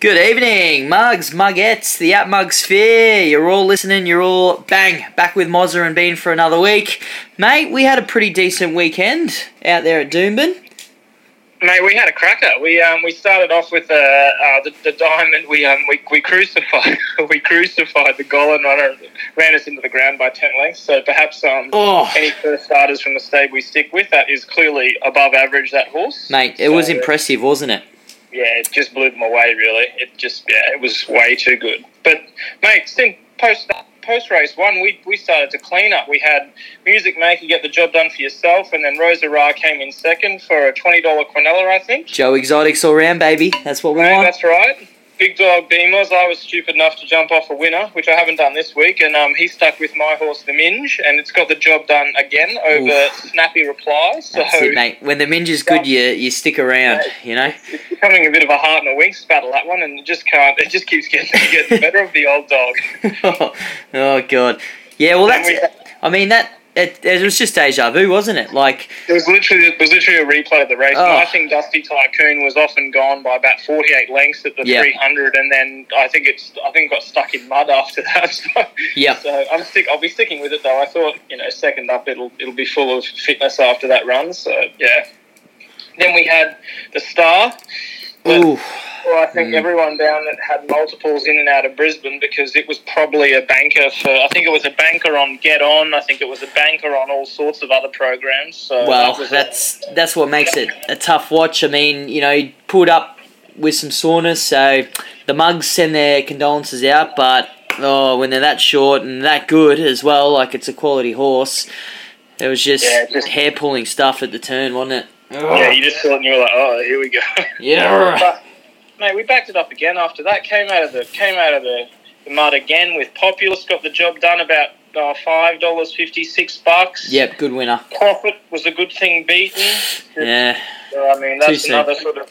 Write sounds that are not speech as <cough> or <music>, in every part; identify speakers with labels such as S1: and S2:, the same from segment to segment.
S1: Good evening, mugs, muggets, the At Mug Sphere. You're all listening. You're all bang back with Mozza and Bean for another week, mate. We had a pretty decent weekend out there at Doomben.
S2: Mate, we had a cracker. We um we started off with uh, uh the, the diamond. We um we, we crucified <laughs> we crucified the Gollan runner, ran us into the ground by ten lengths. So perhaps um
S1: Oh.
S2: any first starters from the stable we stick with that is clearly above average. That horse,
S1: Mate, it was impressive, wasn't it?
S2: Yeah, it just blew them away. Really, it just yeah, it was way too good. But mate, since post post race one, we we started to clean up. We had Music Maker get the job done for yourself, and then Rosa Ra came in second for a twenty dollar Quinella, I think.
S1: Joe Exotics all round, baby. That's what we
S2: Mate,
S1: want.
S2: that's right. Big Dog Beamers. I was stupid enough to jump off a winner, which I haven't done this week, and um, he stuck with my horse, the Minge, and it's got the job done again over snappy replies. So
S1: That's it, mate. When the minge is good, you you stick around. You know.
S2: it's becoming a bit of a heart and a wings battle that one, and it just can't. It just keeps getting, getting better of the old dog. <laughs>
S1: oh god. Yeah. Well, that's.
S2: we-
S1: I mean that. It, it was just deja vu, wasn't it? Like,
S2: It was literally it was literally a replay of the race.
S1: Oh.
S2: I think Dusty Tycoon was off and gone by about forty eight lengths at the
S1: Yeah.
S2: three hundred, and then I think it's I think it got stuck in mud after that. <laughs> So,
S1: Yep.
S2: so I'm stick. I'll be sticking with it though. I thought you know second up it'll it'll be full of fitness after that run. So yeah. Then we had the Star.
S1: Ooh,
S2: Well, I think
S1: Mm.
S2: everyone down that had multiples in and out of Brisbane because it was probably a banker for. I think it was a banker on Get On. I think it was a banker on all sorts of other programs. So
S1: well,
S2: that
S1: that's that's what makes it a tough watch. I mean, you know, he pulled up with some soreness, so the mugs send their condolences out. But oh, when they're that short and that good as well, like it's a quality horse, it was just,
S2: Yeah, just-
S1: hair pulling stuff at the turn, wasn't it?
S2: Yeah, you just saw it and you were like, oh, here we go.
S1: Yeah. <laughs>
S2: But, mate, we backed it up again after that. Came out of the came out of the, the mud again with Populous. Got the job done about uh, five dollars fifty six bucks.
S1: Yep, good winner.
S2: Profit was a good thing beaten.
S1: Yeah,
S2: So, I mean,
S1: Too
S2: that's
S1: soon.
S2: another sort of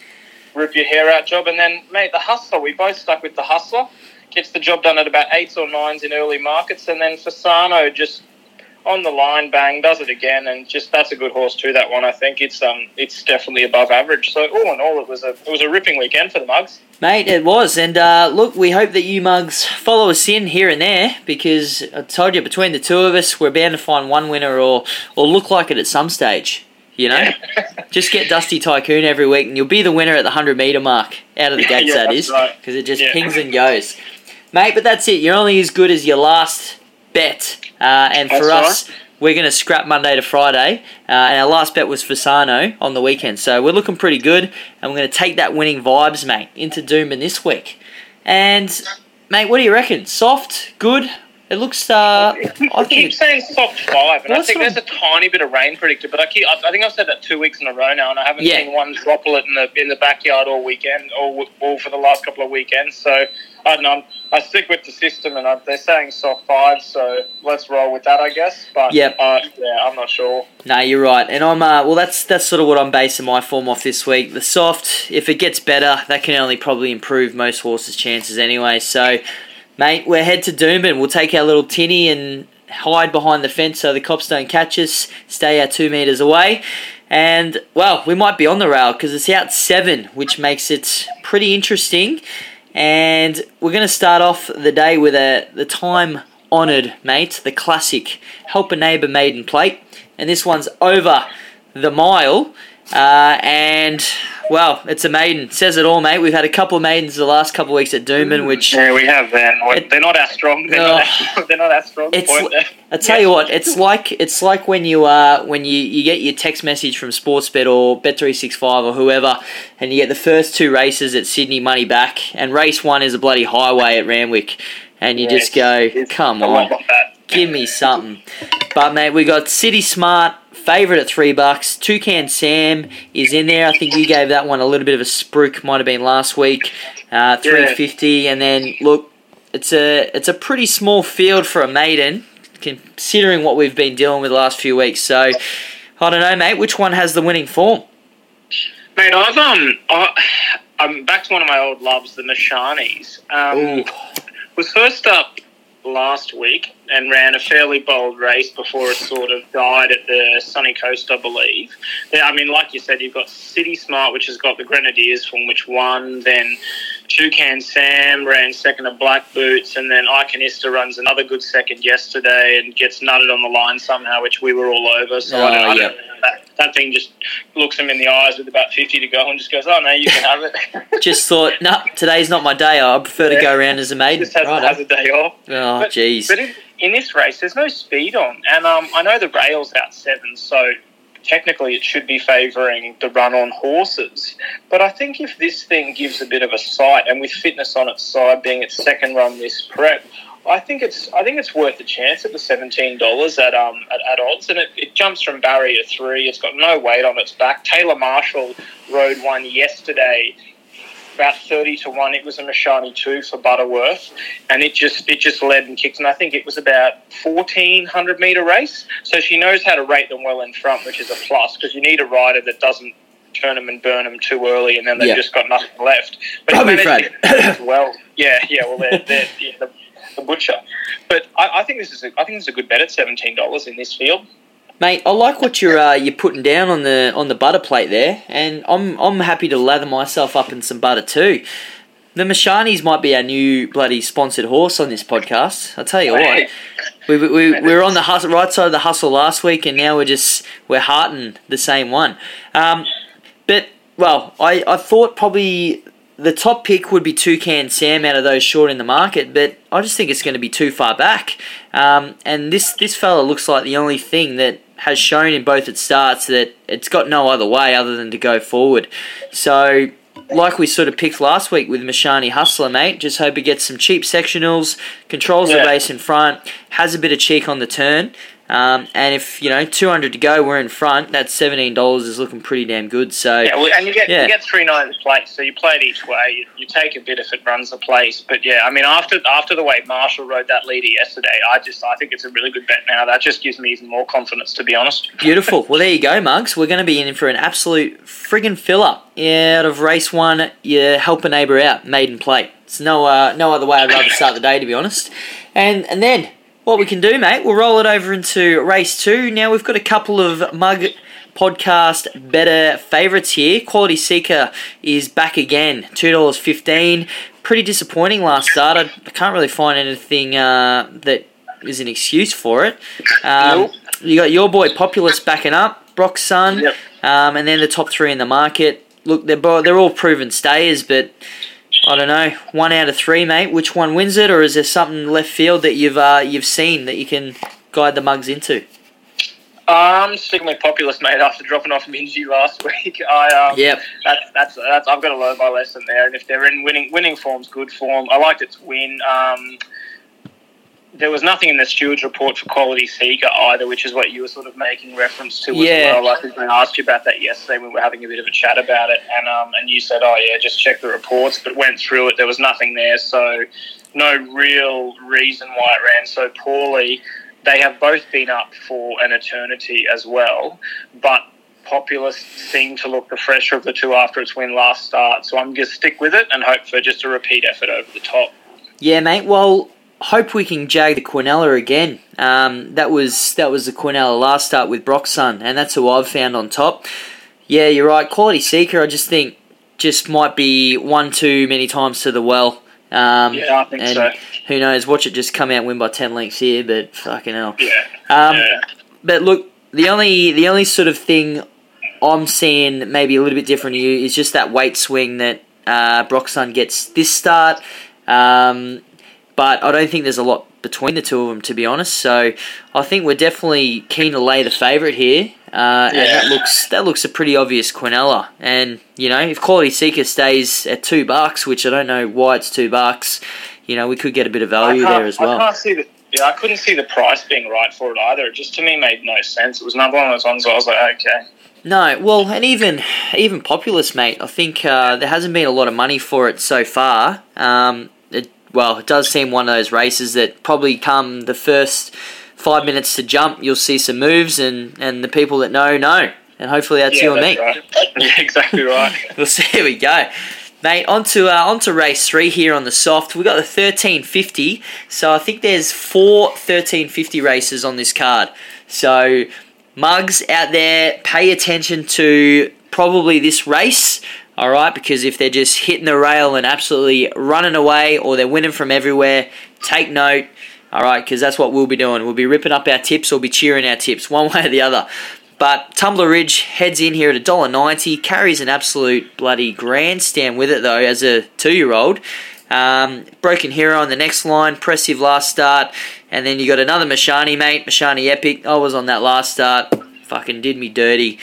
S2: rip your hair out job. And then, mate, the hustler. We both stuck with the hustler. Gets the job done at about eights or nines in early markets, and then Fasano just on the line, bang, does it again, and just that's a good horse too. That one, I think it's um, it's definitely above average. So all in all, it was a it was a ripping weekend for the Mugs.
S1: Mate, it was. And uh, look, we hope that you mugs follow us in here and there because I told you, between the two of us, we're bound to find one winner or, or look like it at some stage. You know? <laughs> Just get Dusty Tycoon every week and you'll be the winner at the 100 metre mark out of the <laughs> gates,
S2: Yeah, that's
S1: is.
S2: right.
S1: Because it just
S2: Yeah.
S1: pings and goes. Mate, but that's it. You're only as good as your last bet. Uh, and for
S2: That's
S1: us, we're going to scrap Monday to Friday. Uh, and our last bet was Fasano on the weekend. So we're looking pretty good. And we're going to take that winning vibes, mate, into Doomben this week. And, mate, what do you reckon? Soft? Good? It looks, uh, I
S2: keep saying soft five, and
S1: Well,
S2: I think there's a tiny bit of rain predicted. But I keep, I think I've said that two weeks in a row now, and I haven't
S1: Yeah.
S2: seen one droplet in the in the backyard all weekend, or all for the last couple of weekends. So I don't know. I stick with the system, and I, they're saying soft five, so let's roll with that, I guess. But
S1: Yep.
S2: uh, yeah, I'm not sure.
S1: No, you're right, and I'm uh, well. That's that's sort of what I'm basing my form off this week. The soft, if it gets better, that can only probably improve most horses' chances anyway. So, mate, we're head to Doomben. We'll take our little tinny and hide behind the fence so the cops don't catch us. Stay our two meters away, and well, we might be on the rail because it's out seven, which makes it pretty interesting. And we're going to start off the day with a the time honoured mate, the classic help a neighbour maiden plate, and this one's over the mile. Uh, and well, it's a maiden. Says it all, mate. We've had a couple of maidens the last couple of weeks at Doomben, which
S2: Yeah, we have. Then
S1: It-
S2: they're not as strong. They're, not, as, <laughs> they're not as strong.
S1: It's
S2: Point.
S1: I tell you what, it's like it's like when you uh when you, you get your text message from Sportsbet or Bet three six five or whoever, and you get the first two races at Sydney money back, and race one is a bloody highway at Randwick, and you
S2: Yeah,
S1: just go, come on, give me something. But mate, we got City Smart favorite at three bucks. Toucan Sam is in there. I think you gave that one a little bit of a spruik. Might have been last week. Uh, three fifty, and then look, it's a it's a pretty small field for a maiden, considering what we've been dealing with the last few weeks. So I don't know, mate. Which one has the winning form?
S2: Mate, I've um, I, I'm back to one of my old loves, the Mishanis. Um,
S1: Ooh,
S2: was first up last week and ran a fairly bold race before it sort of died at the sunny coast, I believe. I mean, like you said, you've got City Smart, which has got the Grenadiers from which one, Then Toucan Sam ran second at Black Boots, and then Iconista runs another good second yesterday and gets nutted on the line somehow, which we were all over. So I don't,
S1: Oh,
S2: I
S1: yeah.
S2: don't that, that thing just looks him in the eyes with about 50 to go and just goes, oh, no, you can have it. <laughs>
S1: Just thought, no, today's not my day. I prefer to go around as a maiden.
S2: just has, has a day off.
S1: Oh,
S2: But-
S1: jeez.
S2: But in, in this race, there's no speed on, and um, I know the rail's out seven, so technically it should be favouring the run-on horses. But I think if this thing gives a bit of a sight, and with fitness on its side, being its second run this prep. I think it's I think it's worth a chance at the seventeen dollars at um at, at odds, and it, it jumps from barrier three. It's got no weight on its back. Taylor Marshall rode one yesterday about 30 to 1 it was a Mishani 2 for Butterworth. And it just it just led and kicked. And I think it was about 1400 meter race. So she knows how to rate them well in front which is a plus because you need a rider that doesn't turn them and burn them too early and then they've
S1: Yeah.
S2: just got nothing left. But
S1: Probably Fred.
S2: well. Yeah yeah well they're, they're yeah, the, the butcher. But I, I think this is a, I think this is a good bet at $17 in this field
S1: Mate, I like what you're uh, you're putting down on the on the butter plate there, and I'm I'm happy to lather myself up in some butter too. The Mishanis might be our new bloody sponsored horse on this podcast. I'll tell you what, we, we, we, we were on the hustle, right side of the hustle last week, and now we're just we're hearting the same one. Um, but well, I, I thought probably the top pick would be Toucan Sam out of those short in the market, but I just think it's going to be too far back. Um, and this this fella looks like the only thing that has shown in both its starts that it's got no other way other than to go forward. So. Like we sort of picked last week with Mishani Hustler, mate. Just hope he gets some cheap sectionals, controls the
S2: Yeah.
S1: race in front, has a bit of cheek on the turn, um, and if you know 200 to go, we're in front. That 17 dollars is looking pretty damn good. So
S2: Yeah, well, and you get
S1: Yeah.
S2: you get three nines place, so you play it each way. You, you take a bit if it runs the place, but yeah, I mean after after the way Marshall rode that leader yesterday, I just I think it's a really good bet now. That just gives me even more confidence, to be honest.
S1: Beautiful. Well, there you go, Mugs. We're going to be in for an absolute friggin' fill up out of race one. You help a neighbour out, maiden plate. It's no uh, no other way I'd rather start the day, to be honest. And and then what we can do, mate, we'll roll it over into race two. Now we've got a couple of mug podcast better favourites here. Quality Seeker is back again, two dollars fifteen. Pretty disappointing last start. I, I can't really find anything uh, that is an excuse for it. Um,
S2: Nope.
S1: You got your boy Populous backing up, Broxson,
S2: Yep.
S1: um, and then the top three in the market. Look, they're bo- they're all proven stayers, but I don't know. One out of three, mate. Which one wins it, or is there something left field that you've uh, you've seen that you can guide the mugs into?
S2: Um, sticking with Populous, mate. After dropping off Minji last <laughs> week, I um,
S1: Yep.
S2: that's that's that's I've got to learn my lesson there. And if they're in winning winning form's good form. I liked it to win. Um, there was nothing in the stewards report for quality seeker either, which is what you were sort of making reference to
S1: Yeah.
S2: as well. I think I asked you about that yesterday when we were having a bit of a chat about it, and um, and you said, oh yeah, just check the reports, but went through it. There was nothing there, so no real reason why it ran so poorly. They have both been up for an eternity as well, but Populous seemed to look the fresher of the two after its win last start. So I'm going to stick with it and hope for just a repeat effort over the top.
S1: Yeah, mate. Well, hope we can jag the Quinella again. Um, that was that was the Quinella last start with Broxson, and that's who I've found on top. Yeah, you're right. Quality seeker. I just think just might be one too many times to the well. Um,
S2: Yeah, I think
S1: and
S2: so.
S1: Who knows? Watch it just come out and win by ten lengths here, but fucking hell.
S2: Yeah.
S1: Um,
S2: yeah.
S1: But look, the only the only sort of thing I'm seeing maybe a little bit different to you is just that weight swing that uh, Broxson gets this start. Um, but I don't think there's a lot between the two of them, to be honest. So I think we're definitely keen to lay the favourite here, uh, and that looks that looks a pretty obvious Quinella. And you know, if Quality Seeker stays at two bucks, which I don't know why it's two bucks, you know, we could get a bit of value there as
S2: I
S1: well.
S2: can't see the. Yeah, I couldn't see the price being right for it either. It just to me made no sense. It was another one of those ones where I was like, okay.
S1: No, well, and even even Populous, mate. I think uh, there hasn't been a lot of money for it so far. Um, well, it does seem one of those races that probably come the first five minutes to jump, you'll see some moves, and, and the people that know know, and hopefully that's
S2: yeah,
S1: you and
S2: that's
S1: me.
S2: right. Yeah, <laughs> exactly right. <laughs>
S1: We'll see. Here we go. Mate, onto uh, on to race three here on the soft. we got the 1350. So I think there's four 1350 races on this card. So, mugs out there, pay attention to probably this race. All right, because if they're just hitting the rail and absolutely running away, or they're winning from everywhere, take note. All right, because that's what we'll be doing. We'll be ripping up our tips or be cheering our tips, <laughs> one way or the other. But Tumbler Ridge heads in here at $1.90, carries an absolute bloody grandstand with it though as a two-year-old. Um, Broken Hero on the next line, Pressive last start, and then you got another Mishani mate, Mishani Epic. I was on that last start, fucking did me dirty,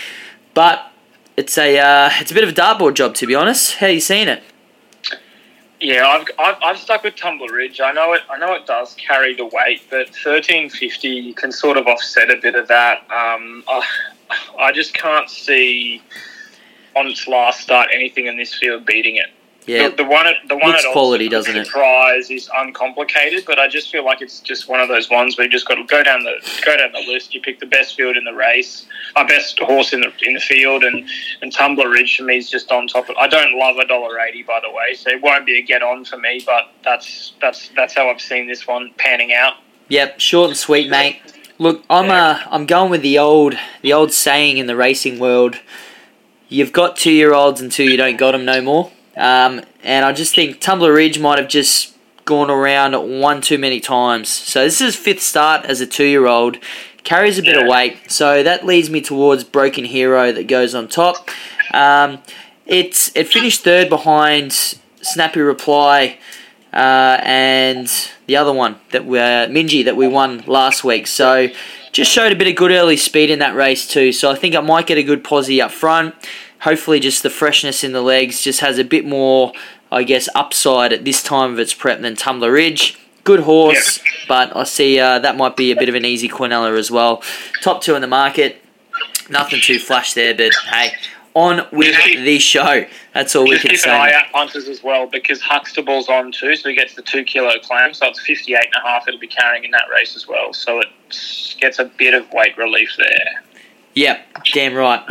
S1: but it's a uh, it's a bit of a dartboard job to be honest. How you seeing it?
S2: Yeah, I've, I've, I've stuck with Tumbler Ridge. I know it. I know it does carry the weight, but thirteen fifty can sort of offset a bit of that. Um, I, I just can't see on its last start anything in this field beating it.
S1: Yeah,
S2: the, the one at the one
S1: looks
S2: at
S1: quality, doesn't it?
S2: Prize is uncomplicated, but I just feel like it's just one of those ones where you just got to go down the go down the list. You pick the best field in the race, our best horse in the in the field, and and Tumbler Ridge for me is just on top. of I don't love a dollar eighty, by the way, so it won't be a get on for me. But that's that's that's how I've seen this one panning out.
S1: Yep, short and sweet, mate. Look, I'm uh, I'm going with the old the old saying in the racing world. You've got two year olds until you don't got them no more. Um, and I just think Tumbler Ridge might have just gone around one too many times. So this is his fifth start as a two year old. Carries a bit of weight, so that leads me towards Broken Hero that goes on top. Um, it's it finished third behind Snappy Reply uh, and the other one that we uh, Minji that we won last week. So just showed a bit of good early speed in that race too. So I think I might get a good posse up front. Hopefully, just the freshness in the legs just has a bit more, I guess, upside at this time of its prep than Tumbler Ridge. Good horse, but I see uh, that might be a bit of an easy Quinella as well. Top two in the market, nothing too flash there, but hey, on with the show. That's all we
S2: Just
S1: can
S2: keep
S1: say.
S2: an eye out punters as well because Huxtable's on too, so he gets the two kilo clam, so it's 58 and a half it'll be carrying in that race as well. So it gets a bit of weight relief there.
S1: Yep, damn right.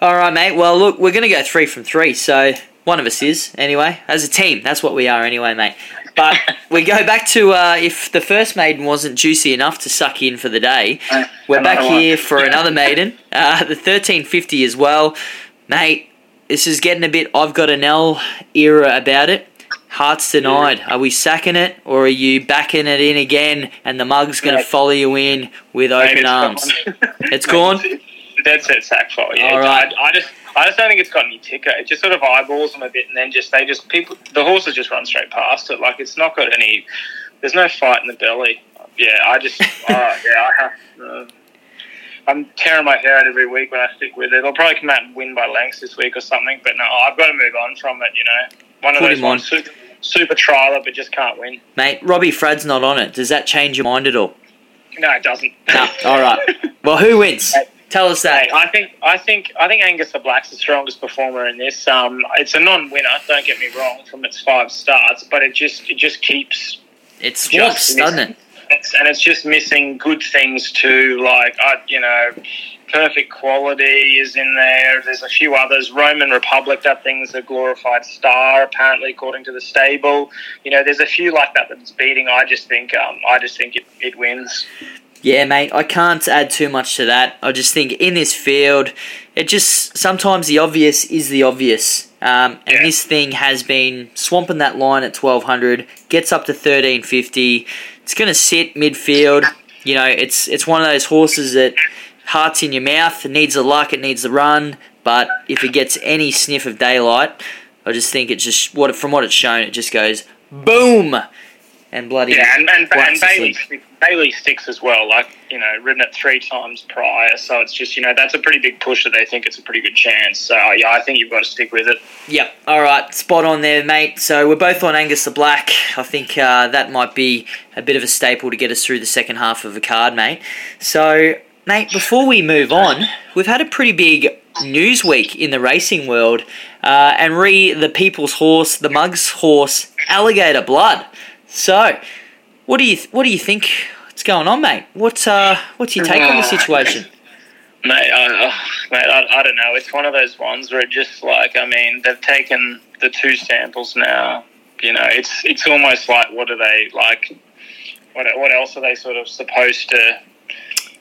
S1: All right, mate. Well, look, we're going to go three from three. So one of us is, anyway. As a team, that's what we are, anyway, mate. But <laughs> we go back to uh, if the first maiden wasn't juicy enough to suck in for the day, we're back
S2: one.
S1: here for another maiden, <laughs> uh, the 1350 as well. Mate, this is getting a bit I've got an L era about it. Hearts denied. Are we sacking it or are you backing it in again and the mug's going to follow you in with open arms? It's gone? <laughs>
S2: it's- Dead set sack for yeah.
S1: All right.
S2: I, I just I just don't think it's got any ticker. It just sort of eyeballs them a bit, and then just they just people the horses just run straight past it. Like it's not got any. There's no fight in the belly. Yeah, I just uh, <laughs> yeah I have. Uh, I'm tearing my hair out every week when I stick with it. I'll probably come out and win by lengths this week or something, but no, I've got to move on from it. You know, one of
S1: Put
S2: those
S1: on.
S2: ones super, super trialer, but just can't win.
S1: Mate, Robbie Fradd's not on it. Does that change your mind at all?
S2: No, it doesn't.
S1: No. All right. <laughs> Well, who wins? Tell us that.
S2: Mate, I think I think I think Angus the Black's the strongest performer in this. Um, it's a non-winner. Don't get me wrong from its five starts, but it just it just keeps
S1: It swamps,
S2: just
S1: doesn't it?
S2: it's, and it's just missing good things too. Like I, you know, perfect quality is in there. There's a few others. Roman Republic, that thing's a glorified star apparently, according to the stable. You know, there's a few like that that's beating. I just think um, I just think it, it wins.
S1: Yeah, mate, I can't add too much to that. I just think in this field, it just sometimes the obvious is the obvious. Um, and
S2: Yeah.
S1: this thing has been swamping that line at 1200, gets up to 1350. It's going to sit midfield. You know, it's it's one of those horses that heart's in your mouth, it needs the luck, it needs the run. But if it gets any sniff of daylight, I just think it just what from what it's shown, it just goes boom, and bloody
S2: Yeah, and, and, and Bailey. Bailey sticks as well. Like, you know, ridden it three times prior. So it's just, you know, that's a pretty big push that they think it's a pretty good chance. So, yeah, I think you've got to stick with it.
S1: Yep. All right. Spot on there, mate. So we're both on Angus the Black. I think uh, that might be a bit of a staple to get us through the second half of a card, mate. So, mate, before we move on, we've had a pretty big news week in the racing world. Uh, and re the people's horse, the Mugs horse, Alligator Blood. So, what do you what do you think? What's going on, mate? What's uh what's your take on the uh, situation? <laughs>
S2: Mate, I, uh, mate, I, I, don't know. It's one of those ones where it just like I mean, they've taken the two samples now. You know, it's it's almost like what are they like? What what else are they sort of supposed to?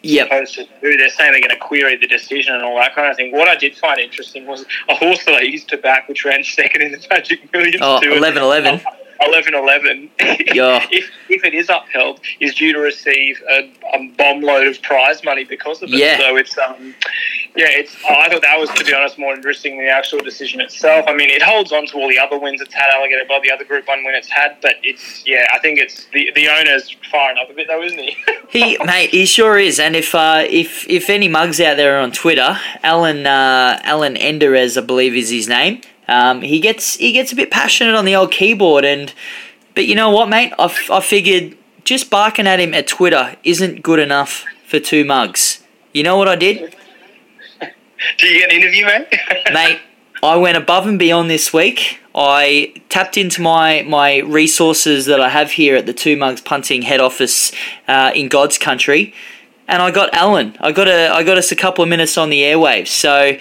S1: Yeah.
S2: Supposed to do? They're saying they're going to query the decision and all that kind of thing. What I did find interesting was a horse that I used to back, which ran second in the Magic Millions.
S1: Oh,
S2: 11 11. <laughs>
S1: eleven eleven, <laughs> yeah.
S2: if, if it is upheld, is due to receive a, a bomb load of prize money because of it.
S1: Yeah.
S2: So it's um, yeah, it's. I thought that was, to be honest, more interesting than the actual decision itself. I mean, it holds on to all the other wins it's had, Alligator Bob, the other Group One win it's had, but it's yeah, I think it's the the owner's firing up a bit though, isn't he? <laughs>
S1: he mate, he sure is. And if uh, if if any mugs out there on Twitter, Alan uh, Alan Endresz, I believe is his name. Um, he gets he gets a bit passionate on the old keyboard, and but you know what, mate? I, f- I figured just barking at him at Twitter isn't good enough for two mugs. You know what I did, <laughs>
S2: Did you get an interview, mate? <laughs>
S1: mate? I went above and beyond this week. I tapped into my, my resources that I have here at the Two Mugs Punting head office uh, in God's country, and I got Alan. I got a I got us a couple of minutes on the airwaves. So,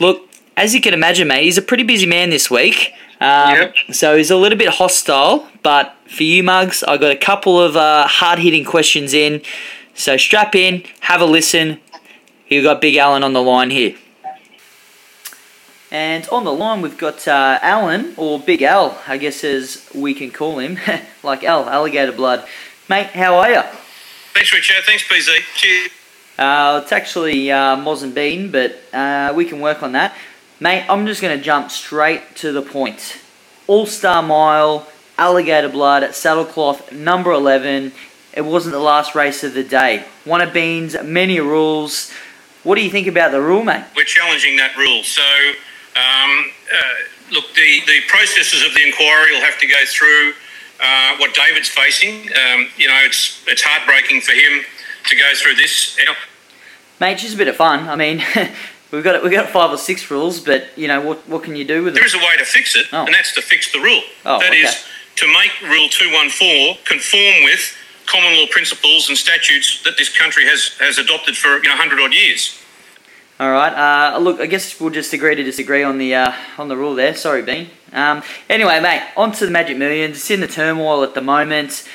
S1: look, as you can imagine, mate, he's a pretty busy man this week. Um,
S2: Yep.
S1: So he's a little bit hostile, but for you mugs, I got a couple of uh, hard hitting questions in. So strap in, have a listen. You've got Big Alan on the line here. And on the line, we've got uh, Alan, or Big Al, I guess as we can call him, <laughs> like Al, alligator blood. Mate, how are you?
S3: Thanks, Richard. Thanks, BZ. Cheers.
S1: Uh, it's actually uh, Bean, but uh, we can work on that. Mate, I'm just going to jump straight to the point. All Star Mile, Alligator Blood, Saddlecloth, number 11. It wasn't the last race of the day. One of Bean's many rules. What do you think about the rule, mate?
S3: We're challenging that rule. So, um, uh, look, the, the processes of the inquiry will have to go through uh, what David's facing. Um, you know, it's it's heartbreaking for him to go through this.
S1: Mate, it's just a bit of fun. I mean, <laughs> we've got we've got five or six rules, but you know what what can you do with
S3: there
S1: them?
S3: is a way to fix it,
S1: Oh.
S3: and that's to fix the rule.
S1: Oh,
S3: That
S1: okay.
S3: is to make Rule 214 conform with common law principles and statutes that this country has, has adopted for you know 100 odd years.
S1: All right. Uh, look, I guess we'll just agree to disagree on the uh, on the rule there. Sorry, Bean. Um, anyway, mate, on to the Magic Millions. It's in the turmoil at the moment.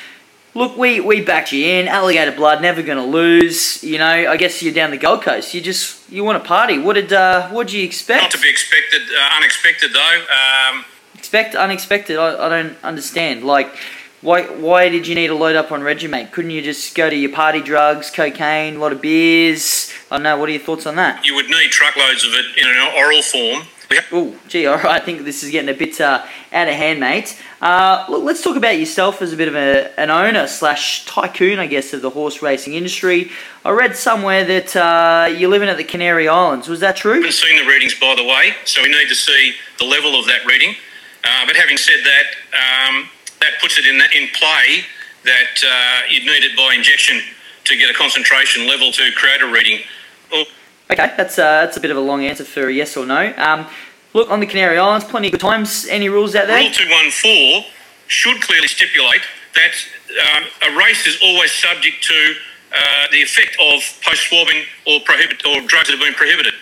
S1: Look, we, we backed you in. Alligator blood, never going to lose. You know, I guess you're down the Gold Coast. You just you want a party. What did uh, what did you expect?
S3: Not to be expected, uh, unexpected though. Um,
S1: Expect unexpected. I, I don't understand. Like, why why did you need to load up on Regu-Mate? Couldn't you just go to your party drugs, cocaine, a lot of beers? I don't know. What are your thoughts on that?
S3: you would need truckloads of it in an oral form.
S1: Oh, gee, all right. I think this is getting a bit uh, out of hand, mate. Uh, look, let's talk about yourself as a bit of a, an owner slash tycoon, I guess, of the horse racing industry. I read somewhere that uh, you're living at the Canary Islands. Was that true?
S3: I haven't seen the readings, by the way, so we need to see the level of that reading. Uh, but having said that, um, that puts it in, in play that uh, you'd need it by injection to get a concentration level to create a reading. Well,
S1: Okay, that's uh, that's a bit of a long answer for a yes or no. Um, look, on the Canary Islands, plenty of good times. Any rules out there?
S3: Rule 214 should clearly stipulate that um, a race is always subject to uh, the effect of post-swabbing or, prohibit, or drugs that have been prohibited.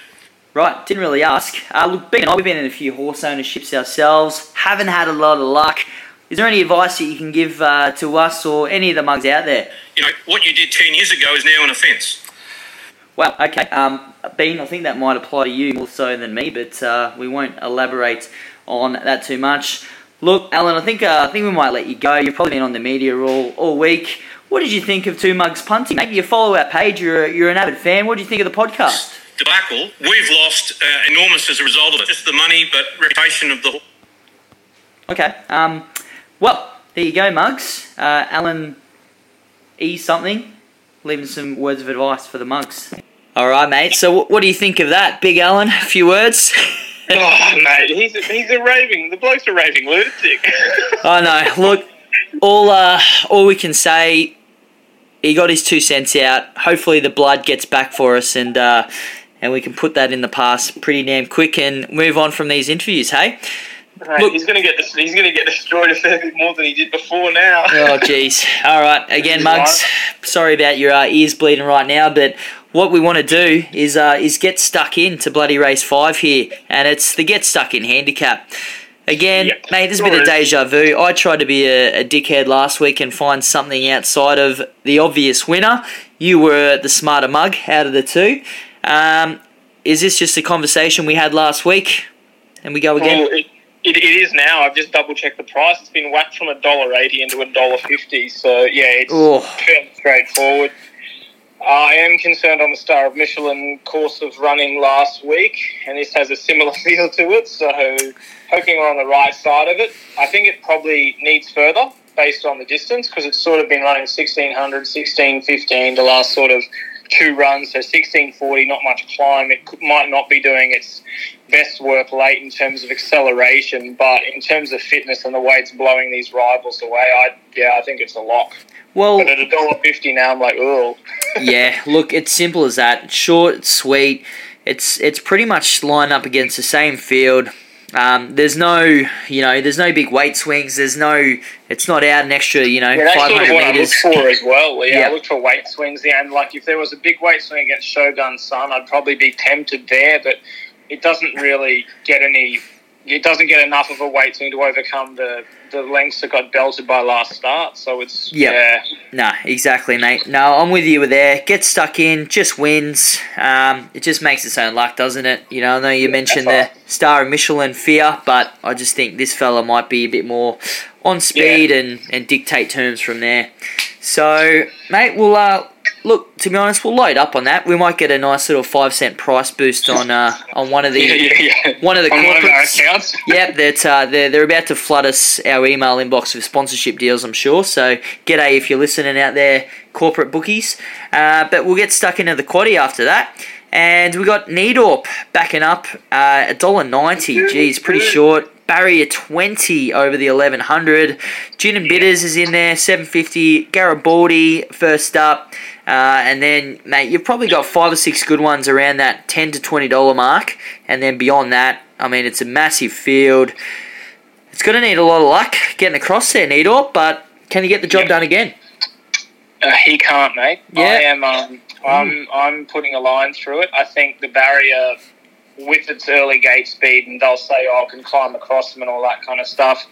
S1: Right, didn't really ask. Uh, look, Ben and I, we've been in a few horse ownerships ourselves. Haven't had a lot of luck. Is there any advice that you can give uh, to us or any of the mugs out there?
S3: You know, what you did 10 years ago is now an offence.
S1: Well, okay. Um, Bean, I think that might apply to you more so than me, but uh, we won't elaborate on that too much. Look, Alan, I think uh, I think we might let you go. You've probably been on the media all, all week. What did you think of Two Mugs Punting? Maybe you follow our page. You're, a, you're an avid fan. What do you think of the podcast?
S3: debacle, we've lost uh, enormous as a result of it. Just the money, but reputation of the.
S1: Okay. Um, well, there you go, Mugs. Uh, Alan E something, leaving some words of advice for the Mugs. All right, mate. So, what, what do you think of that, Big Alan? A few words. <laughs>
S2: oh, mate, he's a, he's a raving. The bloke's a raving lunatic. <laughs>
S1: I know. Look, all uh, all we can say, he got his two cents out. Hopefully, the blood gets back for us, and uh, and we can put that in the past pretty damn quick and move on from these interviews. Hey. Look-
S2: he's gonna get this, he's gonna get destroyed a fair bit more than he did before now.
S1: Oh, jeez. All right. Again, Mugs. Sorry about your uh, ears bleeding right now, but what we want to do is uh, is get stuck in to bloody race five here, and it's the get stuck in handicap. Again,
S2: Yep.
S1: mate, there's a bit of deja vu. I tried to be a, a dickhead last week and find something outside of the obvious winner. you were the smarter mug out of the two. Um, is this just a conversation we had last week? And we go again?
S2: Well, it, it, it is now. I've just double checked the price. It's been whacked from a dollar eighty into a dollar fifty. So yeah, it's
S1: Oh.
S2: fairly straightforward. I am concerned on the Star of Michelin course of running last week, and this has a similar <laughs> feel to it. So hoping we're on the right side of it. I think it probably needs further based on the distance because it's sort of been running 1600, 1615 the last sort of two runs. So 1640, not much climb. It could, might not be doing its best work late in terms of acceleration, but in terms of fitness and the way it's blowing these rivals away, I yeah, I think it's a lock.
S1: Well,
S2: But at a dollar fifty now, I'm like, oh, <laughs>
S1: yeah, look, it's simple as that. It's short, it's sweet. It's it's pretty much lined up against the same field. Um, there's no, you know, there's no big weight swings. There's no, it's not out an extra, you know,
S2: yeah, that's sort of
S1: 500
S2: what I look
S1: meters.
S2: for as well. Yeah,
S1: Yeah.
S2: I look for weight swings. Yeah, and like if there was a big weight swing against Shogun Sun, I'd probably be tempted there, but it doesn't really get any. It doesn't get enough of a weight swing to overcome the the lengths that got belted by last start. So it's
S1: Yep.
S2: yeah.
S1: No, exactly, mate. No, I'm with you there. Get stuck in, just wins. Um, it just makes its own luck, doesn't it? You know, I know you mentioned the
S2: that's
S1: Star of Michelin fear, but I just think this fella might be a bit more on speed and, and dictate terms from there. So, mate, we'll uh, look. To be honest, we'll load up on that. We might get a nice little five cent price boost on uh, on one of the <laughs>
S2: Yeah, yeah, yeah.
S1: one of the
S2: on one of our
S1: corporates.
S2: accounts. <laughs>
S1: Yep, that uh, they're they're about to flood us our email inbox with sponsorship deals. I'm sure. So, g'day if you're listening out there, corporate bookies. Uh, but we'll get stuck into the quaddy after that, and we got Needorp backing up uh, a dollar ninety. Geez, pretty short. Barrier twenty over the eleven hundred. Gin and Bitters is in there, seven fifty. Garibaldi first up. Uh, and then, mate, you've probably got five or six good ones around that ten to twenty dollar mark, and then beyond that, I mean, it's a massive field. It's going to need a lot of luck getting across there, Needorp, but can you get the job
S2: Yeah.
S1: done again?
S2: Uh, he can't, mate.
S1: Yeah.
S2: I am. Um, I'm. I'm putting a line through it. I think the barrier, with its early gate speed, and they'll say, "Oh, I can climb across them" and all that kind of stuff.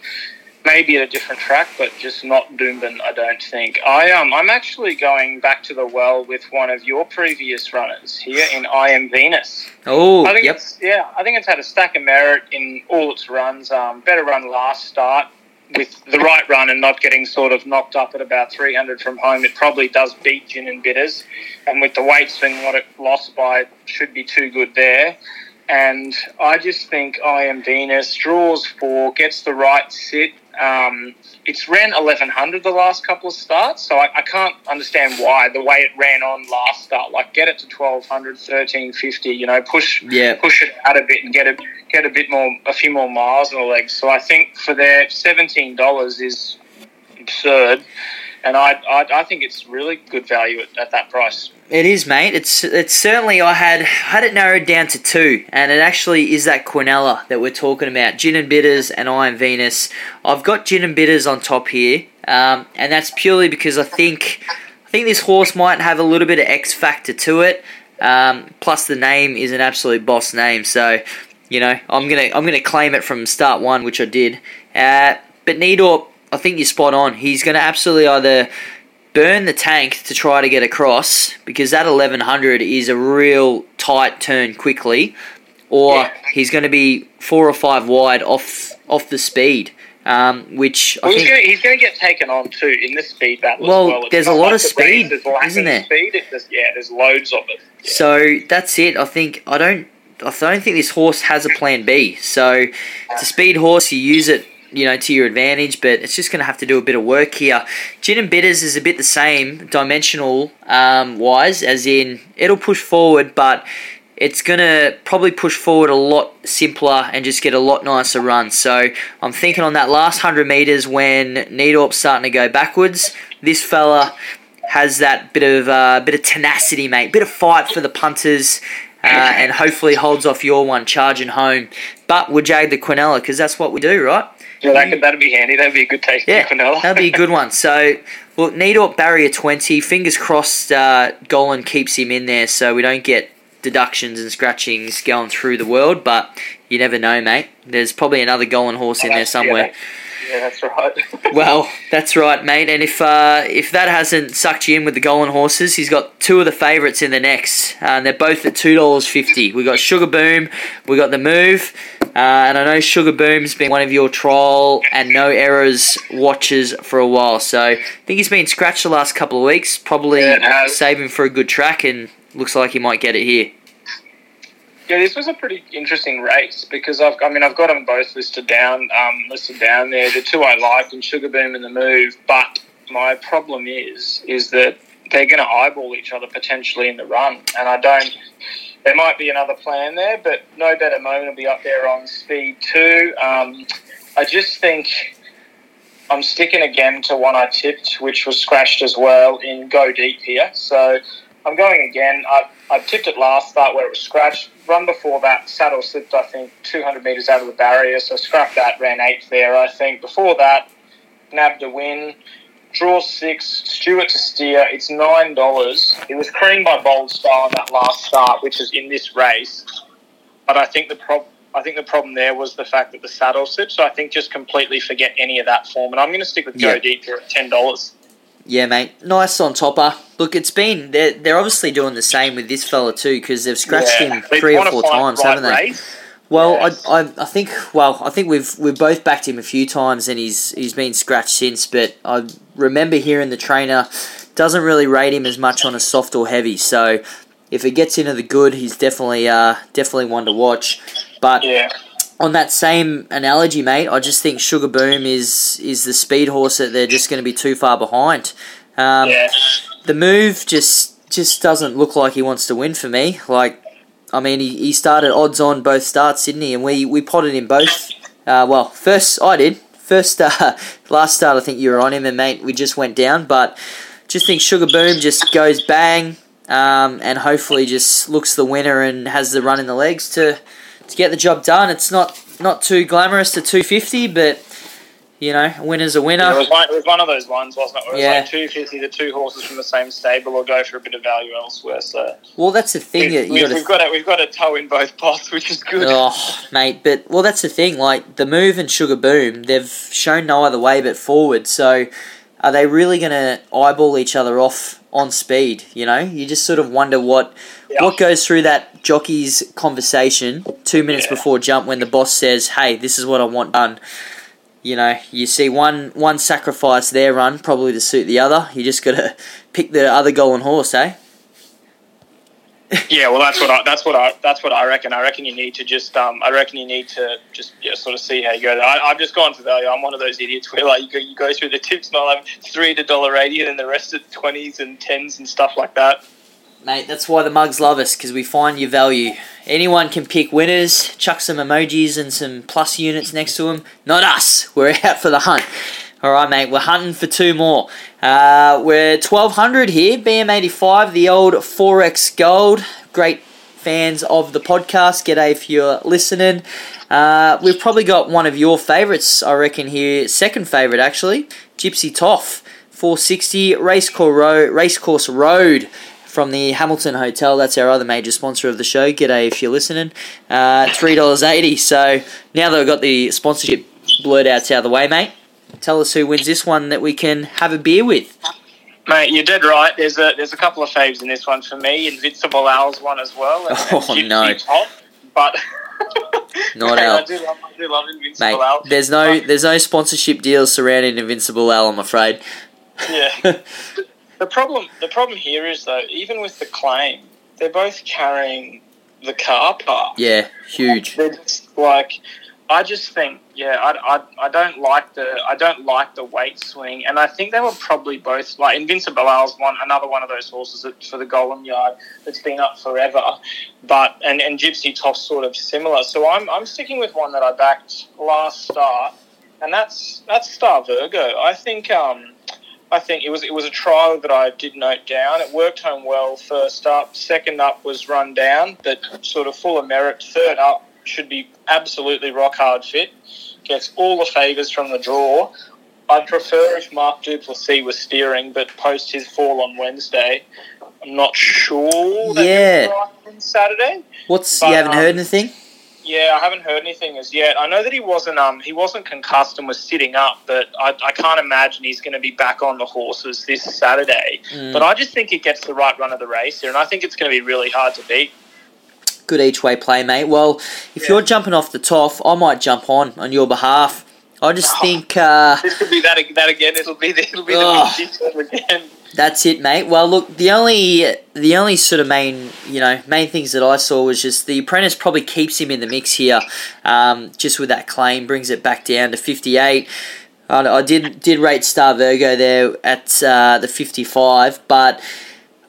S2: Maybe at a different track, but just not Doomben. I don't think. I um. I'm actually going back to the well with one of your previous runners here in I Am Venus.
S1: Oh,
S2: I think
S1: yep.
S2: it's yeah. I think it's had a stack of merit in all its runs. Um, better run last start with the right run and not getting sort of knocked up at about 300 from home. It probably does beat Gin and Bitters, and with the weights swing, what it lost by should be too good there. And I just think I am Venus draws four, gets the right sit. Um, it's ran 1100 the last couple of starts, so I, I can't understand why the way it ran on last start. Like get it to 1200, 1350. You know, push
S1: Yeah.
S2: push it out a bit and get a get a bit more, a few more miles in the legs. So I think for their seventeen dollars is absurd, and I, I I think it's really good value at, at that price.
S1: It is, mate. It's it's certainly I had had it narrowed down to two, and it actually is that Quinella that we're talking about, Gin and Bitters and I Am Venus. I've got Gin and Bitters on top here, um, and that's purely because I think I think this horse might have a little bit of X factor to it. Um, plus, the name is an absolute boss name, so you know I'm gonna I'm gonna claim it from start one, which I did. Uh, but Needorp, I think you're spot on. He's gonna absolutely either burn the tank to try to get across because that 1100 is a real tight turn quickly, or
S2: Yeah.
S1: he's going to be four or five wide off off the speed, um, which I
S2: Well, he's
S1: think.
S2: going he's going to get taken on too in the speed battle
S1: Well,
S2: as well.
S1: There's a lot
S2: like
S1: of speed,
S2: lacking
S1: isn't there?
S2: Speed. There's, yeah, there's loads of it. Yeah.
S1: So that's it. I think I don't. I don't think this horse has a plan B. So it's a speed horse. You use it, you know, to your advantage. But it's just going to have to do a bit of work here. Gin and Bitters is a bit the same dimensional um, wise, as in it'll push forward, but it's going to probably push forward a lot simpler and just get a lot nicer run. So I'm thinking on that last hundred meters when Needorp's starting to go backwards, this fella has that bit of uh, bit of tenacity, mate. Bit of fight for the punters, uh, and hopefully holds off your one charging home. But we'll jag the Quinella because that's what we do, right?
S2: Yeah, that could that'd be handy. That'd be a good taste.
S1: Yeah,
S2: of Quinella.
S1: that'd be a good one. So, well, Needorp barrier twenty. Fingers crossed, uh, Gollan keeps him in there, so we don't get deductions and scratchings going through the world. But you never know, mate. There's probably another Gollan horse in there somewhere.
S2: Yeah, that's right. <laughs>
S1: Well, that's right, mate. And if uh, if that hasn't sucked you in with the Gollan horses, he's got two of the favourites in the next, uh, and they're both at two dollars fifty. We got Sugar Boom, we got the Move, uh, and I know Sugar Boom's been one of your trial and no errors watches for a while. So I think he's been scratched the last couple of weeks. Probably
S2: Yeah,
S1: save him for a good track, and looks like he might get it here.
S2: Yeah, this was a pretty interesting race because I've, I mean, I've got them both listed down, um, listed down there. The two I liked, and Sugar Boom and the Move. But my problem is, is that they're going to eyeball each other potentially in the run, and I don't. There might be another plan there, but no better moment will be up there on speed two. Um, I just think I'm sticking again to one I tipped, which was scratched as well in Go Deep here. So I'm going again. I, I tipped it last start where it was scratched. Run before that, saddle slipped, I think, 200 metres out of the barrier. So scrapped that, ran eighth there, I think. Before that, nabbed a win. Draw six, Stewart to steer. It's $9. It was creamed by Bold Style in that last start, which is in this race. But I think the prob- I think the problem there was the fact that the saddle slipped. So I think just completely forget any of that form. And I'm going to stick with
S1: Yeah.
S2: Go Deep here at $10.
S1: Yeah, mate. Nice on topper. Look, it's been they're they're obviously doing the same with this fella too because they've scratched
S2: Yeah.
S1: him three or four times,
S2: right
S1: haven't they?
S2: race.
S1: Well,
S2: Yes.
S1: I, I I think well I think we've we've both backed him a few times and he's he's been scratched since. But I remember hearing the trainer doesn't really rate him as much on a soft or heavy. So if it gets into the good, he's definitely uh definitely one to watch. But
S2: Yeah.
S1: on that same analogy, mate, I just think Sugar Boom is is the speed horse that they're just going to be too far behind. Um,
S2: yeah.
S1: the move just just doesn't look like he wants to win for me. Like, I mean, he, he started odds on both starts, didn't? And we we potted him both. Uh, well, first I did. First <laughs> uh, last start, I think you were on him, and mate, we just went down. But just think Sugar Boom just goes bang, um, and hopefully just looks the winner and has the run in the legs to to get the job done. It's not not too glamorous to two fifty, but you know, winner's a winner.
S2: It was, one, it was one of those ones, wasn't it? It was
S1: Yeah.
S2: like 250 to two horses from the same stable or go for a bit of value elsewhere. So
S1: Well, that's the thing
S2: we've,
S1: that you
S2: we've,
S1: got to
S2: we've got a, we've got a toe in both pots, which is good.
S1: Oh, mate, but well, that's the thing. Like the move and Sugar Boom, they've shown no other way but forward. So, are they really going to eyeball each other off on speed? You know, you just sort of wonder what
S2: Yeah.
S1: what goes through that jockey's conversation two minutes
S2: Yeah.
S1: before jump when the boss says, "Hey, this is what I want done." You know, you see one one sacrifice their run probably to suit the other. You just got to <laughs> pick the other golden horse, eh?
S2: Yeah, well, that's what I, that's what I that's what I reckon. I reckon you need to just um, I reckon you need to just yeah, sort of see how you go. I, I've just gone for value. I'm one of those idiots where like you go, you go through the tips and I'll have three to dollar eighty, and then the rest at twenties and tens and stuff like that.
S1: Mate, that's why the mugs love us because we find your value. Anyone can pick winners, chuck some emojis and some plus units next to them. Not us. We're <laughs> out for the hunt. All right, mate. We're hunting for two more. Uh, we're twelve hundred here. BM85, the old Forex Gold. Great fans of the podcast. G'day if you're listening. Uh, we've probably got one of your favourites, I reckon. Here, second favourite actually, Gypsy Toff. 460 Racecourse Road, Racecourse Road from the Hamilton Hotel. That's our other major sponsor of the show. G'day if you're listening. Uh, $3.80. So now that we've got the sponsorship blurred outs out of the way, mate, tell us who wins this one that we can have a beer with.
S2: Mate, you're dead right. There's a there's a couple of faves in this one for me. Invincible Owl's one as well. And,
S1: Oh,
S2: and
S1: no.
S2: Top, but <laughs>
S1: Not
S2: Mate, I do love I do love Invincible
S1: Mate,
S2: Owl.
S1: there's no there's no sponsorship deals surrounding Invincible Owl, I'm afraid.
S2: Yeah. <laughs> the problem the problem here is though, even with the claim, they're both carrying the car park.
S1: yeah, huge.
S2: They're just like I just think, yeah, I, I, I don't like the I don't like the weight swing, and I think they were probably both like Invincible Owl's one another one of those horses that, for the Golden Yard that's been up forever, but and, and Gypsy Toff's sort of similar. So I'm I'm sticking with one that I backed last start, and that's that's Star Virgo. I think um I think it was it was a trial that I did note down. It worked home well first up. Second up was run down, but sort of full of merit. Third up should be absolutely rock hard fit. Gets all the favours from the draw. I'd prefer if Mark Du Plessis was steering, but post his fall on Wednesday, I'm not sure. That
S1: Yeah.
S2: he'll on Saturday.
S1: What's
S2: But,
S1: you haven't
S2: um,
S1: heard anything?
S2: Yeah, I haven't heard anything as yet. I know that he wasn't um he wasn't concussed and was sitting up, but I, I can't imagine he's going to be back on the horses this Saturday.
S1: Mm.
S2: But I just think he gets the right run of the race here, and I think it's going to be really hard to beat.
S1: Good each way play, mate. Well, if
S2: Yeah.
S1: you're jumping off the top, I might jump on on your behalf. I just
S2: Oh.
S1: think uh,
S2: This could be that that again. It'll be the, it'll be
S1: Ugh.
S2: the big again.
S1: That's it, mate. Well, look, the only the only sort of main you know main things that I saw was just the apprentice probably keeps him in the mix here, um, just with that claim brings it back down to fifty eight. I, I did did rate Star Virgo there at uh, the fifty five, but.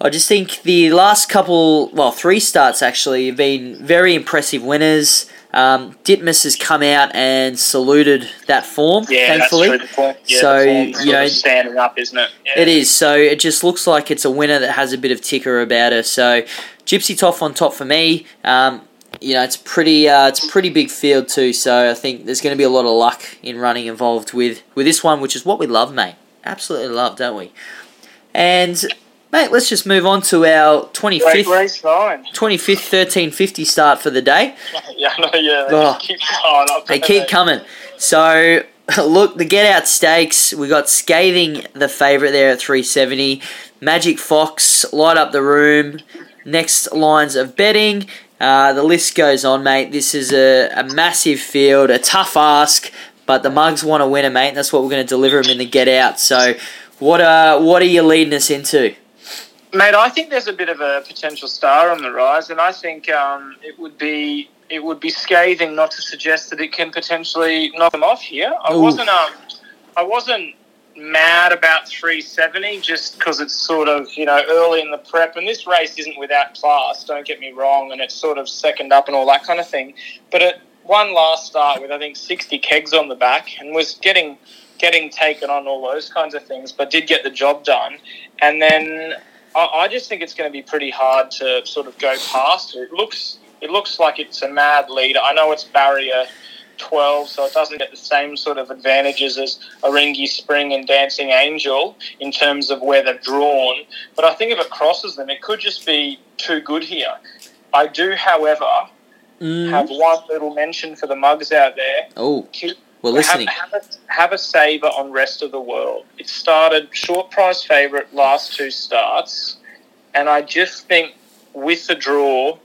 S1: I just think the last couple, well, three starts actually have been very impressive winners. Um, Ditmus has come out and saluted that form,
S2: Yeah,
S1: thankfully.
S2: that's true. The form, yeah,
S1: So, you know-
S2: standing up, isn't it? Yeah.
S1: It is. So it just looks like it's a winner that has a bit of ticker about her. So Gypsy Toff on top for me. Um, you know, it's pretty. Uh, it's a pretty big field too. So I think there's going to be a lot of luck in running involved with with this one, which is what we love, mate. Absolutely love, don't we? And mate, let's just move on to our twenty
S2: Great
S1: fifth.
S2: race nine.
S1: 25th, 1350 start for the day. <laughs>
S2: Yeah, know, yeah. They
S1: Oh.
S2: keep going up.
S1: They keep coming. So, <laughs> look, the get out stakes, we got Scathing, the favourite there at 370. Magic Fox, Light Up the Room. Next lines of betting. Uh, the list goes on, mate. This is a, a massive field, a tough ask, but the Mugs want to win it, mate. And that's what we're going to deliver them in the get out. So, what uh, what are you leading us into?
S2: Mate, I think there's a bit of a potential star on the rise, and I think um, it would be it would be scathing not to suggest that it can potentially knock them off here. I
S1: Ooh.
S2: wasn't um, I wasn't mad about 370 just because it's sort of you know early in the prep, and this race isn't without class. Don't get me wrong, and it's sort of second up and all that kind of thing. But it one last start with I think 60 kegs on the back, and was getting getting taken on all those kinds of things, but did get the job done, and then. I I just think it's going to be pretty hard to sort of go past. It looks it looks like it's a mad leader. I know it's barrier twelve, so it doesn't get the same sort of advantages as Oringi Spring and Dancing Angel in terms of where they're drawn. But I think if it crosses them, it could just be too good here. I do, however,
S1: Mm.
S2: have one little mention for the mugs out there.
S1: Oh,
S2: Keep
S1: we're listening.
S2: have, have, a, have a saver on rest of the world. It started short price favourite last two starts, and I just think with the draw,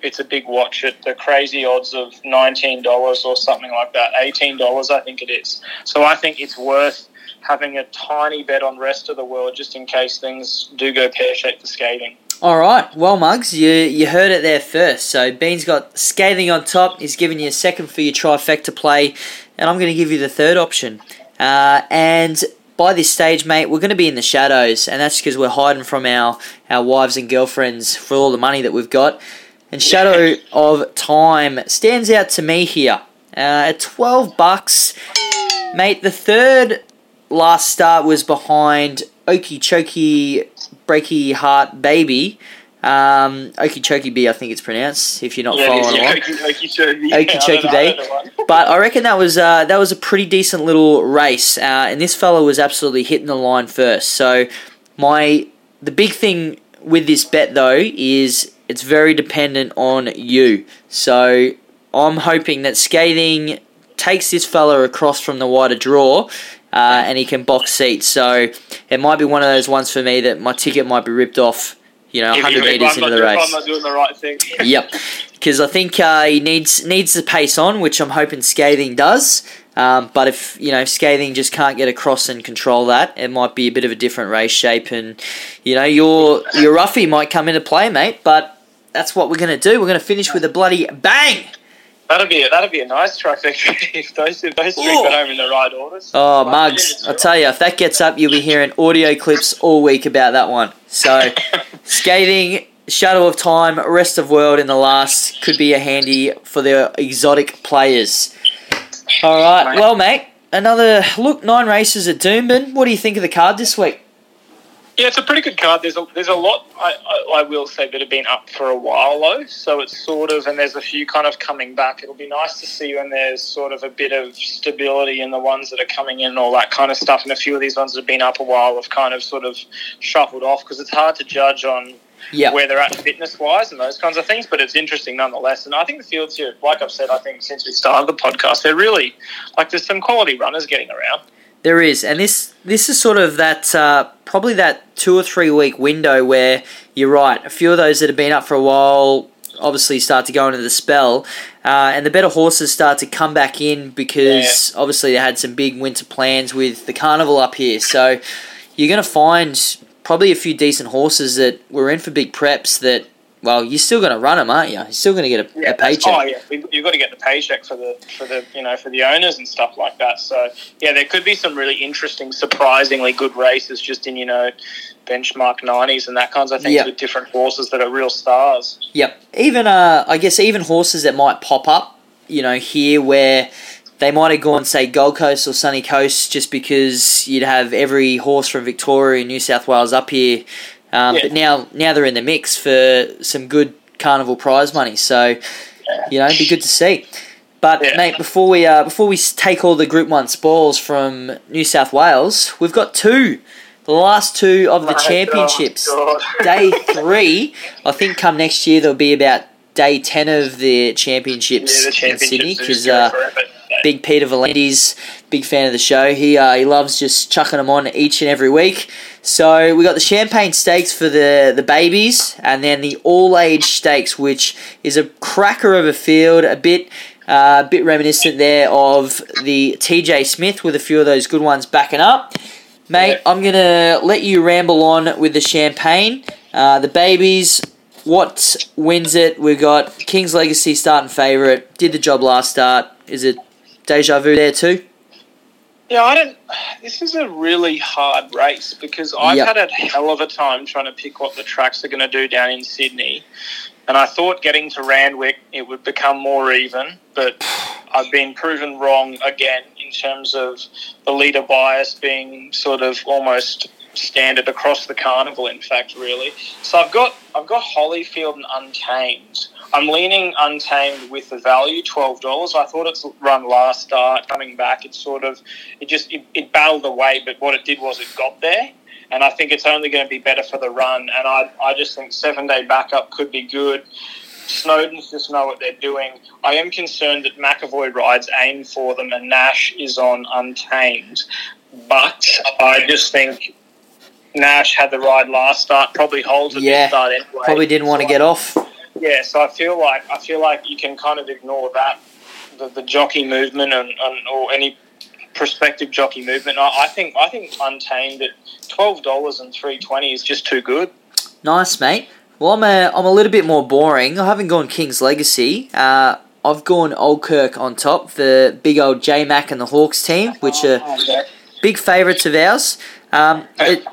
S2: it's a big watch at the crazy odds of nineteen dollars or something like that, eighteen dollars I think it is. So I think it's worth having a tiny bet on rest of the world just in case things do go pear shaped for Scathing.
S1: All right, well, Mugs, you you heard it there first. So Bean's got scathing on top. He's giving you a second for your trifecta play, and I'm going to give you the third option. Uh, and by this stage, mate, we're going to be in the shadows, and that's because we're hiding from our our wives and girlfriends for all the money that we've got. And Shadow <laughs> of Time stands out to me here uh, at twelve bucks, mate. The third last start was behind Okie Choky Breaky Heart Baby. Um, Okie Choky B, I think it's pronounced. If you're not following along, Okeechobee Bay. <laughs> but I reckon that was uh, that was a pretty decent little race, uh, and this fellow was absolutely hitting the line first. So my the big thing with this bet though is it's very dependent on you. So I'm hoping that Scathing takes this fella across from the wider draw. Uh, and he can box seats, so it might be one of those ones for me that my ticket might be ripped off, you know, 100 metres into the race.
S2: I'm not doing the right thing. <laughs>
S1: Yep, because I think uh, he needs needs the pace on, which I'm hoping Scathing does. Um, but if you know if Scathing just can't get across and control that, it might be a bit of a different race shape, and you know your your roughie might come into play, mate. But that's what we're gonna do. We're gonna finish with a bloody bang.
S2: That'd be a, that'd be a nice trifecta <laughs> if those if those three
S1: Ooh.
S2: got home in the right orders.
S1: Oh,
S2: But,
S1: mugs! I tell you, if that gets up, you'll be hearing audio clips all week about that one. So, <laughs> Scathing, Shadow of Time, Rest of World in the last could be a handy for the exotic players. All right, well, mate, another look. Nine races at Doomben. What do you think of the card this week?
S2: Yeah, it's a pretty good card. There's a there's a lot I, I, I will say that have been up for a while though. So it's sort of and there's a few kind of coming back. It'll be nice to see when there's sort of a bit of stability in the ones that are coming in and all that kind of stuff. And a few of these ones that have been up a while have kind of sort of shuffled off because it's hard to judge on
S1: Yeah.
S2: where they're at fitness wise and those kinds of things. But it's interesting nonetheless. And I think the fields here, like I've said, I think since we started the podcast, they're really like there's some quality runners getting around.
S1: There is, and this this is sort of that uh, probably that two or three week window where you're right. A few of those that have been up for a while obviously start to go into the spell, uh, and the better horses start to come back in because obviously they had some big winter plans with the carnival up here. So you're going to find probably a few decent horses that were in for big preps that. Well, you're still going to run them, aren't you? You're still going to get a, a paycheck.
S2: Oh yeah, you've got to get the paycheck for the for the you know for the owners and stuff like that. So yeah, there could be some really interesting, surprisingly good races just in you know benchmark nineties and that kinds of things
S1: Yeah.
S2: with different horses that are real stars.
S1: Yep. Even uh, I guess even horses that might pop up, you know, here where they might have gone say Gold Coast or Sunny Coast just because you'd have every horse from Victoria and New South Wales up here. Um,
S2: Yeah.
S1: But now now they're in the mix for some good carnival prize money. So you know, it'd be good to see. But
S2: Yeah.
S1: mate, before we uh, before we take all the Group One spoils from New South Wales, we've got two, the last two of the
S2: My
S1: championships
S2: God. <laughs>
S1: day three. I think come next year there'll be about day ten of the championships,
S2: Yeah, the
S1: in Sydney because uh. Big Peter V'landys, big fan of the show. He uh, he loves just chucking them on each and every week. So we got the Champagne Stakes for the the babies, and then the All Age Stakes, which is a cracker of a field, a bit. Uh, a bit reminiscent there of the TJ Smith with a few of those good ones backing up. Mate. I'm going to let you ramble on with the champagne. Uh, the babies, what wins it? We've got King's Legacy starting favourite. Did the job last start. Is it deja vu there too?
S2: Yeah, I don't. This is a really hard race because I've
S1: Yep.
S2: had a hell of a time trying to pick what the tracks are going to do down in Sydney, and I thought getting to Randwick it would become more even, but I've been proven wrong again in terms of the leader bias being sort of almost standard across the carnival. In fact, really. So I've got I've got Hollyfield and Untamed. I'm leaning Untamed with the value, twelve dollars. I thought its run last start coming back. It sort of it just it, it battled away, but what it did was it got there. And I think it's only going to be better for the run. And I, I just think seven day backup could be good. Snowden's just know what they're doing. I am concerned that McAvoy rides aim for them and Nash is on Untamed. But I just think Nash had the ride last start, probably holds at
S1: Yeah,
S2: this start anyway.
S1: Probably didn't want to get off.
S2: Yeah, so I feel like I feel like you can kind of ignore that, the, the jockey movement and, and or any prospective jockey movement. I, I think I think Untamed at twelve dollars and three twenty is just too good.
S1: Nice, mate. Well, I'm a, I'm a little bit more boring. I haven't gone King's Legacy. Uh, I've gone Old Kirk on top, the big old J Mac and the Hawkes team, which are big favourites of ours. Um, it,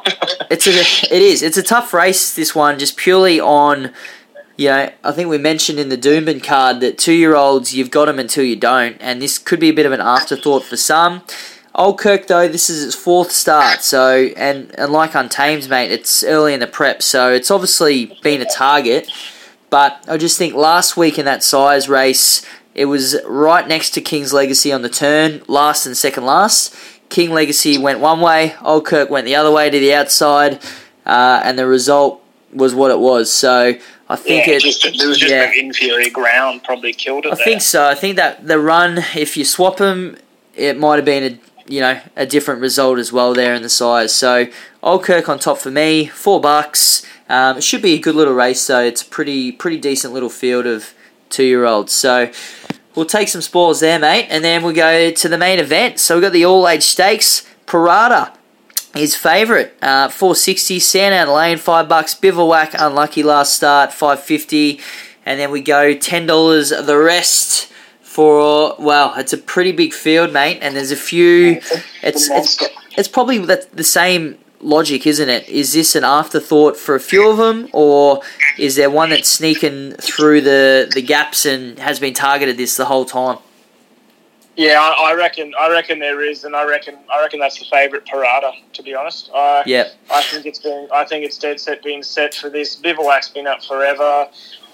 S1: it's a, it is. It's a tough race. This one, just purely on, you know. I think we mentioned in the Doomben card that two-year-olds you've got them until you don't, and this could be a bit of an afterthought for some. Old Kirk though, this is its fourth start, so and and like Untamed, mate, it's early in the prep, so it's obviously been a target. But I just think last week in that size race, it was right next to King's Legacy on the turn, last and second last. King Legacy went one way, Old Kirk went the other way to the outside, uh, and the result was what it was. So I think
S2: yeah,
S1: it.
S2: just there was just
S1: yeah.
S2: an inferior ground probably killed it.
S1: I
S2: there.
S1: think so. I think that the run, if you swap them, it might have been a you know a different result as well there in the size. So Old Kirk on top for me, four bucks. Um, it should be a good little race though. It's a pretty pretty decent little field of two year olds. So we'll take some spoils there, mate, and then we'll go to the main event. So we've got the all age stakes. Parada his favourite, uh, 460. Sandown Lane, five bucks. Bivouac, unlucky last start, 550. And then we go $10 the rest for, well, it's a pretty big field, mate. And there's a few, it's, it's, it's probably the, the same logic, isn't it? Is this an afterthought for a few of them, or is there one that's sneaking through the, the gaps and has been targeted this the whole time?
S2: Yeah, I, I reckon. I reckon there is, and I reckon. I reckon that's the favourite Parada. To be honest, I,
S1: Yeah.
S2: I think it's been. I think it's dead set being set for this. Bivouac's been up forever.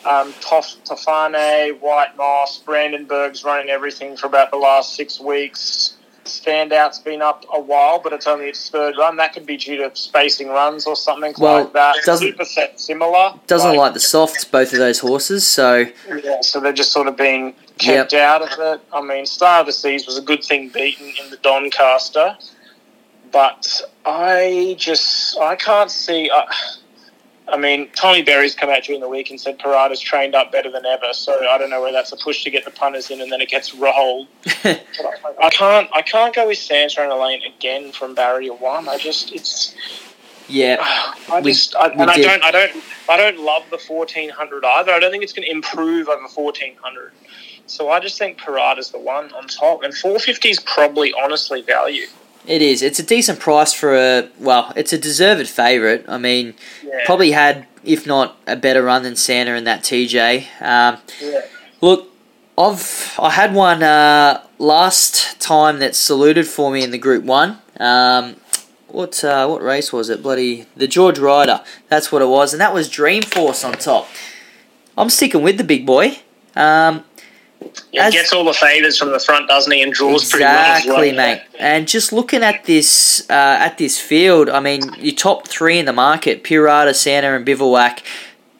S2: Um, Tof, Tofane, White Moss, Brandenburg's running everything for about the last six weeks. standout's been up a while, but it's only its third run. That could be due to spacing runs or something
S1: Well,
S2: like that.
S1: doesn't-
S2: Two percent similar.
S1: Doesn't like the softs, both of those horses. So
S2: Yeah, so they're just sort of being kept out of it. I mean, Star of the Seas was a good thing beaten in the Doncaster, but I just I can't see. I, I mean, Tommy Berry's come out during the week and said Parada's trained up better than ever. So I don't know whether that's a push to get the punters in and then it gets rolled. I, <laughs> I can't I can't go with Sancho and Elaine again from barrier one. I just it's
S1: yeah, <sighs>
S2: I
S1: We-
S2: just I,
S1: we
S2: and I
S1: did.
S2: don't I don't I don't love the fourteen hundred either. I don't think it's going to improve over fourteen hundred. So I just think Parada's the one on top, and four fifty is probably honestly value.
S1: it is. It's a decent price for a well. It's a deserved favourite. I mean,
S2: Yeah.
S1: probably had if not a better run than Santa in that TJ. Um,
S2: Yeah.
S1: Look, I've I had one uh, last time that saluted for me in the Group One. Um, what uh, what race was it? Bloody the George Ryder. That's what it was, and that was Dreamforce on top. I'm sticking with the big boy. Um,
S2: He
S1: As-
S2: gets all the favours from the front, doesn't he? And draws pretty well.
S1: exactly,
S2: well.
S1: mate. And just looking at this uh, at this field, I mean, your top three in the market: Pirata, Santa, and Bivouac.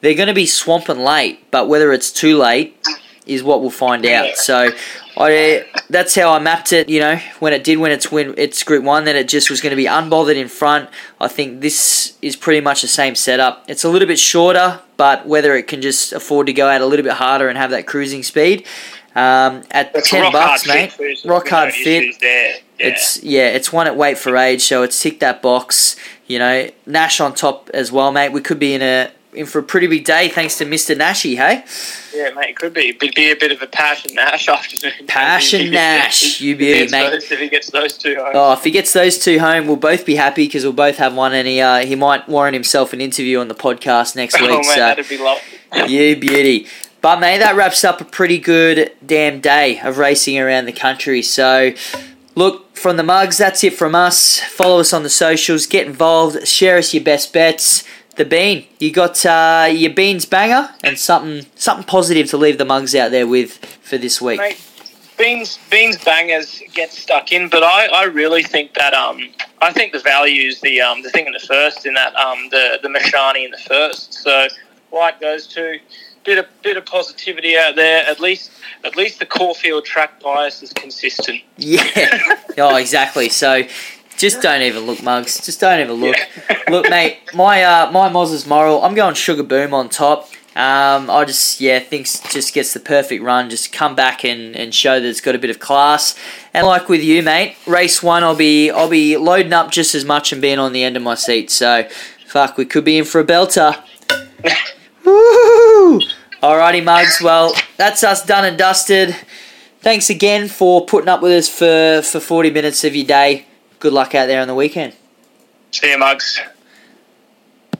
S1: They're going to be swamping late, but whether it's too late is what we'll find out. So, I that's how I mapped it. You know, when it did when it's win it's Group One, that it just was going to be unbothered in front. I think this is pretty much the same setup. It's a little bit shorter, but whether it can just afford to go out a little bit harder and have that cruising speed. Um, at ten bucks,
S2: hard
S1: mate.
S2: fit,
S1: rock
S2: there's no
S1: hard fit.
S2: Yeah.
S1: It's yeah, it's one at weight for age, so it's ticked that box. You know, Nash on top as well, mate. We could be in a in for a pretty big day thanks to Mister Nashy, hey?
S2: Yeah, mate, it could be. It'd be a bit of a passion Nash <laughs> afternoon.
S1: Passion <laughs> Nash, you beauty, mate.
S2: Those, if he gets those two home.
S1: Oh, if he gets those two home, we'll both be happy because we'll both have one, and he uh, he might warrant himself an interview on the podcast next <laughs> week.
S2: Oh, mate,
S1: so
S2: that'd be lovely.
S1: you beauty. But mate, that wraps up a pretty good damn day of racing around the country. So, look from the mugs. That's it from us. Follow us on the socials. Get involved. Share us your best bets. The bean. You got uh, your beans banger and something something positive to leave the mugs out there with for this week.
S2: Mate, Beans Beans bangers get stuck in, but I, I really think that um I think the value is the um the thing in the first in that um the the Mishani in the first. So white goes two, bit of bit of positivity out there. At least at least the Caulfield track bias is consistent.
S1: Yeah. oh, exactly. So, just don't even look, mugs. Just don't even look.
S2: Yeah.
S1: Look, mate, my uh, my Moz's moral. I'm going Sugar Boom on top. Um, I just yeah think just gets the perfect run. Just come back and, and show that it's got a bit of class. And like with you, mate, race one, I'll be I'll be loading up just as much and being on the end of my seat. So, fuck, we could be in for a belter. <laughs> Woo! Alrighty, mugs. Well, that's us done and dusted. Thanks again for putting up with us for, for 40 minutes of your day. Good luck out there on the weekend.
S2: See you, mugs.